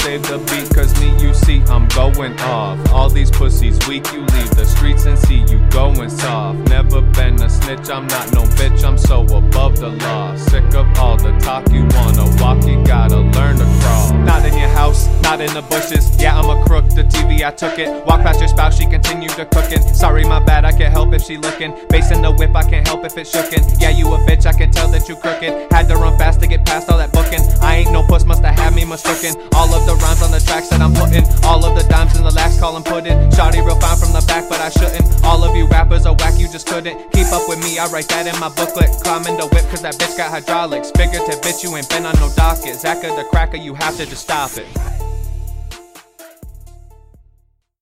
save the beat, cause me, you see, I'm going off. All these pussies weak, you leave the streets and see you going soft. Never been a snitch, I'm not no bitch, I'm so above the law. Sick of all the talk, you wanna walk, you gotta learn to crawl. Not in your house, not in the bushes. Yeah, I'm a crook, I took it. Walk past your spouse, she continued to cooking. Sorry, my bad, I can't help if she looking. Bass in the whip, I can't help if it's shookin'. Yeah, you a bitch, I can tell that you crooked. Had to run fast to get past all that booking. I ain't no puss, must have had me mistooken. All of the rhymes on the tracks that I'm putting. All of the dimes in the lax, call 'em pudding. Shawty real fine from the back, but I shouldn't. All of you rappers are whack, you just couldn't. Keep up with me, I write that in my booklet. Climbing the whip, cause that bitch got hydraulics. Figurative bitch, you ain't been on no docket. Zaka the cracker, you have to just stop it.